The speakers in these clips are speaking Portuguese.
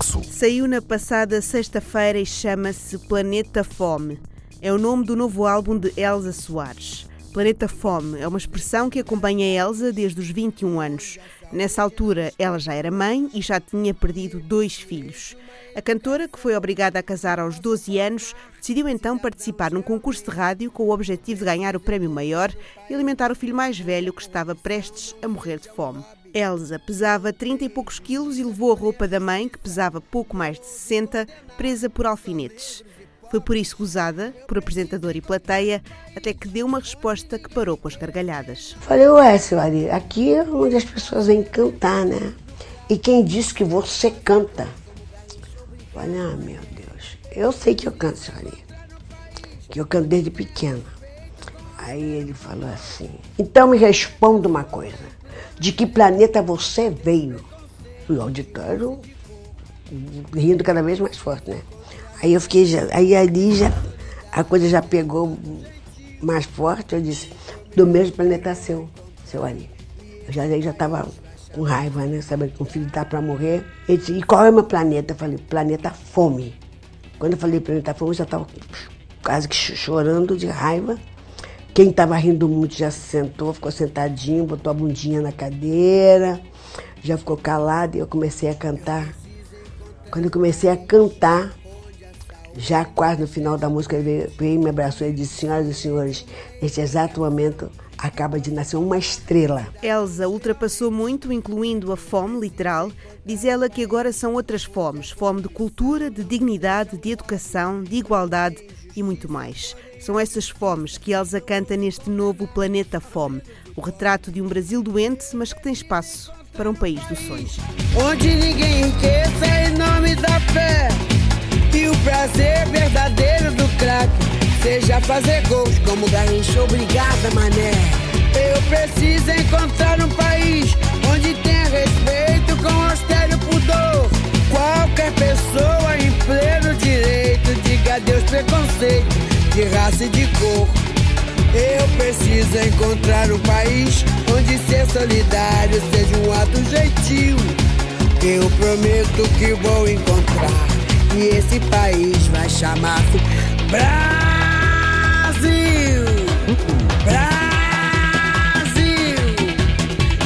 Saiu na passada sexta-feira e chama-se Planeta Fome. É o nome do novo álbum de Elsa Soares. Planeta Fome é uma expressão que acompanha Elsa desde os 21 anos. Nessa altura, ela já era mãe e já tinha perdido dois filhos. A cantora, que foi obrigada a casar aos 12 anos, decidiu então participar num concurso de rádio com o objetivo de ganhar o prémio maior e alimentar o filho mais velho que estava prestes a morrer de fome. Elsa pesava 30 e poucos quilos e levou a roupa da mãe, que pesava pouco mais de 60, presa por alfinetes. Foi por isso gozada, por apresentador e plateia, até que deu uma resposta que parou com as gargalhadas. Falei, ué, senhora, aqui é onde as pessoas vêm cantar, né? E quem disse que você canta? Falei, ah, meu Deus, eu sei que eu canto, senhora, que eu canto desde pequena. Aí ele falou assim, então me responda uma coisa, de que planeta você veio? o auditório rindo cada vez mais forte, né? Aí eu fiquei, já, aí ali já, a coisa já pegou mais forte, eu disse, do mesmo planeta seu, seu Ari. Eu já já estava com raiva, né? Sabendo que o filho está para morrer. Ele disse, e qual é o meu planeta? Eu falei, planeta fome. Quando eu falei planeta fome, eu já estava quase que chorando de raiva. Quem estava rindo muito já se sentou, ficou sentadinho, botou a bundinha na cadeira, já ficou calado e eu comecei a cantar. Quando eu comecei a cantar, já quase no final da música, ele veio, me abraçou e disse: Senhoras e senhores, neste exato momento acaba de nascer uma estrela. Elsa ultrapassou muito, incluindo a fome literal. Diz ela que agora são outras fomes: fome de cultura, de dignidade, de educação, de igualdade e muito mais. São essas fomes que Elsa canta neste novo Planeta Fome o retrato de um Brasil doente, mas que tem espaço para um país dos sonhos. Onde ninguém enriqueça em nome da fé e o prazer verdadeiro do crack seja fazer gols como Garrincha. Obrigada, mané. Eu preciso encontrar um país onde tenha respeito com austero pudor. Qualquer pessoa em pleno direito diga adeus preconceito de raça e de cor. Eu preciso encontrar um país onde ser solidário seja um ato gentil. Eu prometo que vou encontrar e esse país vai chamar-se Brasil. Brasil.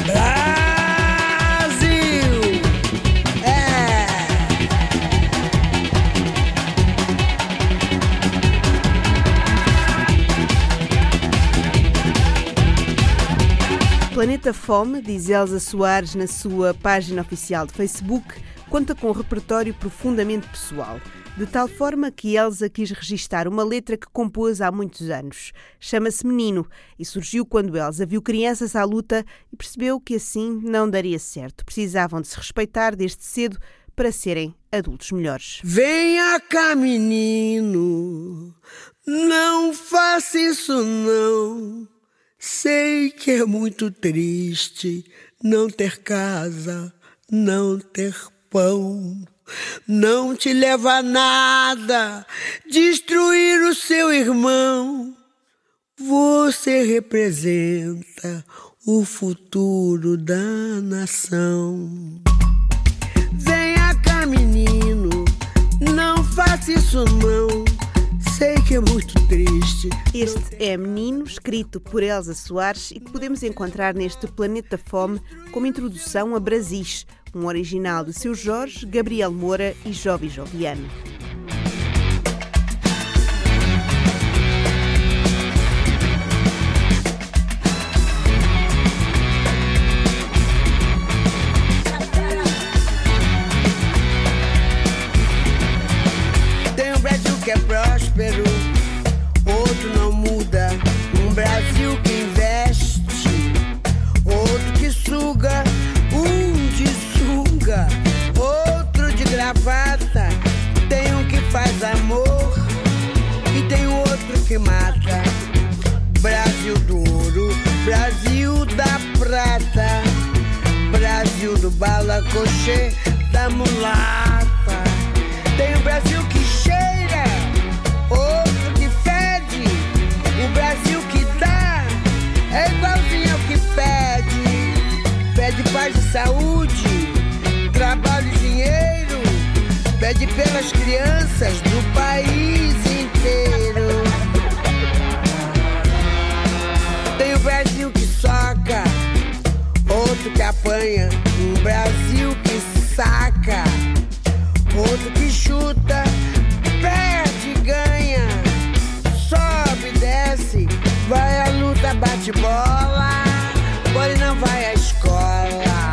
Brasil. É. Planeta Fome, diz Elsa Soares na sua página oficial de Facebook, conta com um repertório profundamente pessoal, de tal forma que Elsa quis registar uma letra que compôs há muitos anos. Chama-se Menino e surgiu quando Elsa viu crianças à luta e percebeu que assim não daria certo. Precisavam de se respeitar desde cedo para serem adultos melhores. Venha cá, menino, não faça isso não. Sei que é muito triste não ter casa, não ter pão. Não te leva a nada destruir o seu irmão. Você representa o futuro da nação. Venha cá, menino, não faça isso não. Sei que é muito triste. Este é Menino, escrito por Elsa Soares e que podemos encontrar neste Planeta Fome como introdução a Brasis, um original de Seu Jorge, Gabriel Moura e Jovi Joviano. Que mata. Brasil do ouro, Brasil da prata, Brasil do balacochê, da mulata. Tem o Brasil que cheira, outro que fede. O Brasil que dá é igualzinho ao que pede. Pede paz e saúde, trabalho e dinheiro. pede pelas crianças do país inteiro. Outro que apanha, um Brasil que saca, outro que chuta, perde, ganha, sobe, desce, vai à luta, bate bola, bola não vai à escola.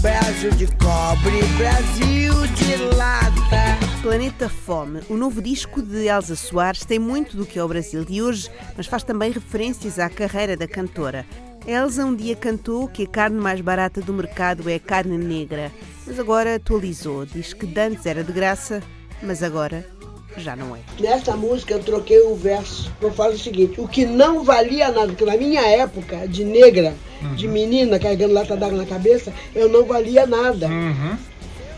Brasil de cobre, Brasil de lata. Planeta Fome, o novo disco de Elsa Soares, tem muito do que é o Brasil de hoje, mas faz também referências à carreira da cantora. Elsa um dia cantou que a carne mais barata do mercado é a carne negra, mas agora atualizou. Diz que antes era de graça, mas agora já não é. Nessa música eu troquei o verso. Eu falo o seguinte: o que não valia nada, porque na minha época de negra, de menina carregando lata d'água na cabeça, eu não valia nada.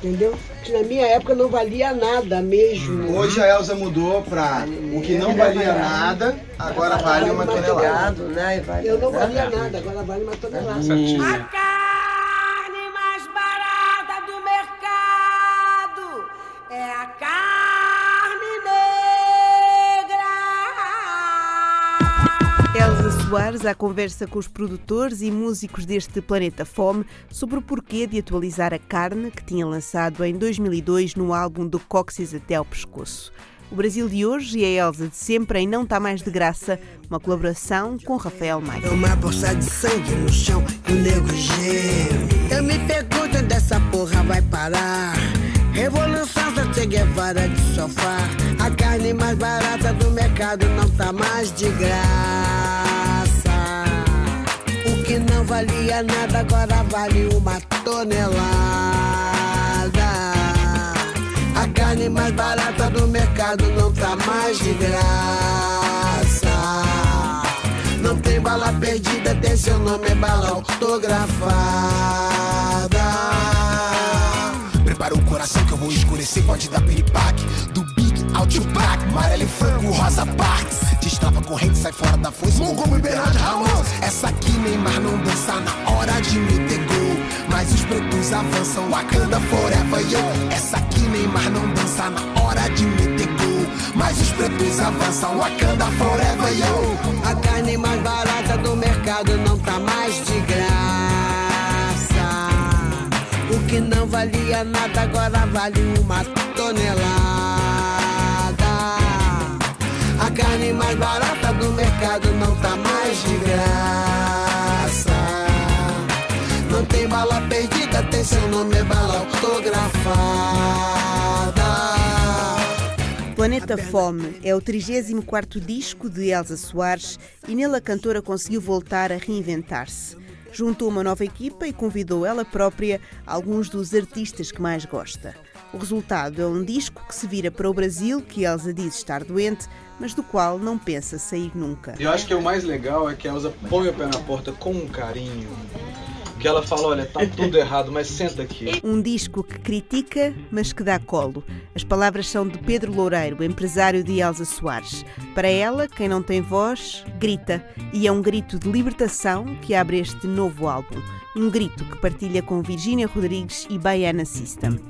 Entendeu? Que na minha época não valia nada mesmo. Hoje a Elza mudou pra o que não valia nada, agora vale uma tonelada. né? E vale Eu não valia nada, agora vale uma tonelada. A Soares à conversa com os produtores e músicos deste Planeta Fome sobre o porquê de atualizar a carne que tinha lançado em 2002 no álbum do Cóccix até ao pescoço. O Brasil de hoje e a Elsa de sempre em Não Tá Mais de Graça, uma colaboração com Rafael Maia. É uma bolsa de sangue no chão e o nego geme. Eu me pergunto onde essa porra vai parar. Revolução da Che Guevara de sofá. A carne mais barata do mercado não tá mais de graça. Valia nada agora vale uma tonelada. A carne mais barata do mercado não tá mais de graça. Não tem bala perdida, tem seu nome, é bala autografada. Prepara o coração que eu vou escurecer, pode dar piripaque. Do Big ao Tupac, amarelo e frango, rosa corrente, sai fora da foice, Mongomo e Bernard Ramos. Essa aqui Neymar não dança na hora de meter gol. Mas os pretos avançam, Wakanda forever, yo. Essa aqui Neymar não dança na hora de meter gol. Mas os pretos avançam, Wakanda forever, yo. A carne mais barata do mercado não tá mais de graça. O que não valia nada agora vale uma tonelada. A carne mais barata do mercado não tá mais de graça. Não tem bala perdida, tem seu nome, é bala autografada. Planeta Fome é o 34º disco de Elsa Soares e nele a cantora conseguiu voltar a reinventar-se. Juntou uma nova equipa e convidou ela própria alguns dos artistas que mais gosta. O resultado é um disco que se vira para o Brasil, que Elsa diz estar doente, mas do qual não pensa sair nunca. Eu acho que o mais legal é que a Elza põe o pé na porta com um carinho. Que ela fala, olha, tá tudo errado, mas senta aqui. Um disco que critica, mas que dá colo. As palavras são de Pedro Loureiro, empresário de Elsa Soares. Para ela, quem não tem voz, grita. E é um grito de libertação que abre este novo álbum. Um grito que partilha com Virgínia Rodrigues e Baiana System.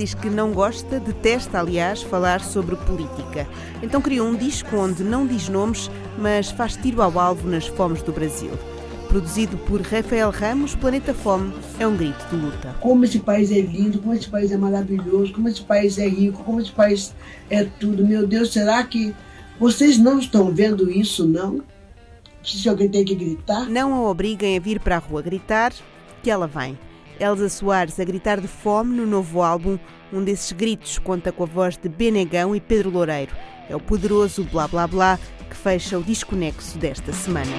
Diz que não gosta, detesta, aliás, falar sobre política. Então criou um disco onde não diz nomes, mas faz tiro ao alvo nas fomes do Brasil. Produzido por Rafael Ramos, Planeta Fome é um grito de luta. Como esse país é lindo, como esse país é maravilhoso, como esse país é rico, como esse país é tudo. Meu Deus, será que vocês não estão vendo isso, não? Se alguém tem que gritar? Não a obriguem a vir para a rua gritar, que ela vem. Elza Soares a gritar de fome no novo álbum. Um desses gritos conta com a voz de Benegão e Pedro Loureiro. É o poderoso Blá Blá Blá que fecha o desconexo desta semana.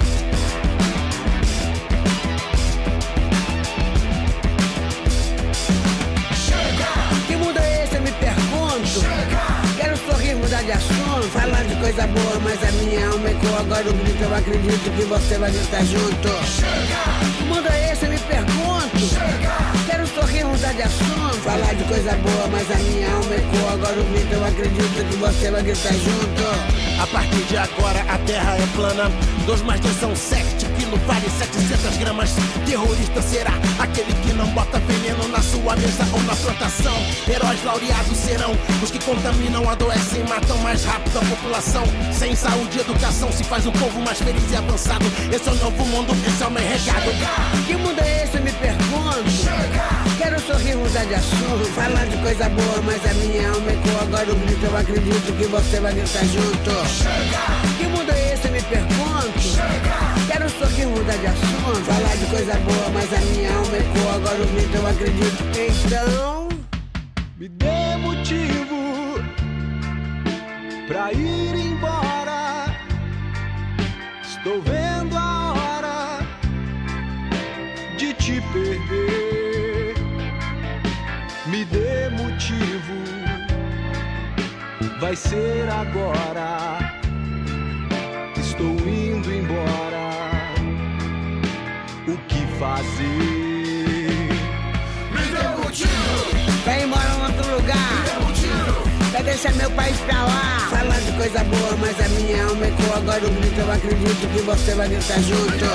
Que mundo é esse, eu me pergunto? Quero sorrir, mudar de assunto, falar de coisa boa, mas a minha alma ecoa agora o grito, eu acredito que você vai gritar junto. Que mundo é esse, eu me mudar de assunto, falar de coisa boa, mas a minha alma ecoa agora o grito, eu acredito que você vai gritar junto. A partir de agora a terra é plana. Dois mais dois são sete, quilo vale 700 gramas. Terrorista será aquele que não bota veneno na sua mesa ou na plantação. Heróis laureados serão os que contaminam, adoecem, matam mais rápido a população. Sem saúde e educação se faz um povo mais feliz e avançado. Esse é o novo mundo, esse é o meu recado. Assunto, falar de coisa boa, mas a minha alma ecoa agora o grito, eu acredito que você vai gritar junto. Que mundo é esse, eu me pergunto? Quero sorrir, mudar de assunto, falar de coisa boa, mas a minha alma ecoa agora o grito, eu acredito. Então, Me dê motivo pra ir embora. Estou vendo a hora de te perder. Vai ser agora. Estou indo embora. O que fazer? Me dê motivo. vai embora em outro lugar. Vai deixar meu país pra lá. Falar de coisa boa, mas a minha alma ecoa agora o grito, eu acredito que você vai gritar junto.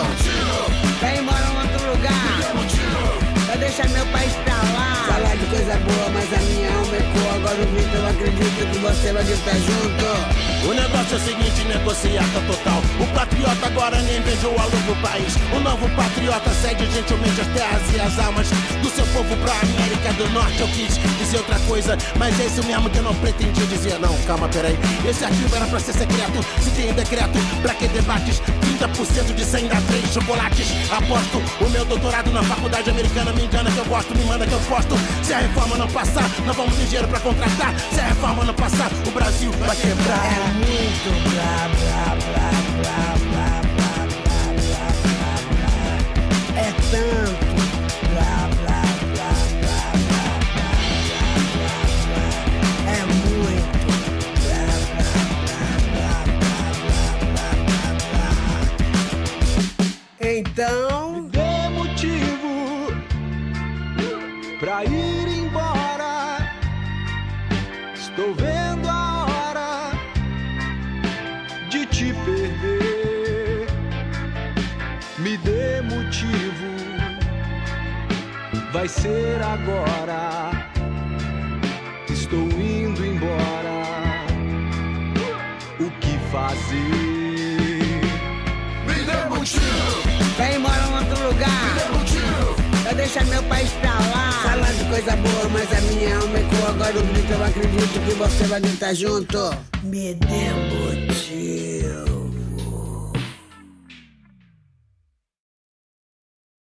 Vai embora em outro lugar. Deixar meu país pra lá. Falar de coisa boa, mas a minha alma ecoa agora o grito, eu acredito que você vai gritar junto. O negócio é o seguinte, negociata total. O patriota agora nem beijou a luz do país. O novo patriota cede gentilmente as terras e as almas do seu povo pra América do Norte. Eu quis dizer outra coisa, mas é isso mesmo que eu não pretendia dizer. Não, calma, peraí. Esse arquivo era pra ser secreto. Se tem decreto, pra que debates? 30% de 100 dá 3 chocolates. Aposto o meu doutorado na faculdade americana. Me engana que eu gosto, me manda que eu posto. Se a reforma não passar, não vamos ter dinheiro pra contratar. Se a reforma não passar, o Brasil vai quebrar. É muito blá blá blá blá blá blá blá blá blá blá. É tanto blá blá blá blá blá blá blá blá. É muito blá blá blá blá blá blá blá blá. Então, vai ser agora. Estou indo embora. O que fazer? Me dê motivo. vai embora em outro lugar. Vai deixar meu país pra lá. Falar de coisa boa, mas a minha alma ecoa agora o grito, eu acredito que você vai gritar junto. Me dê motivo.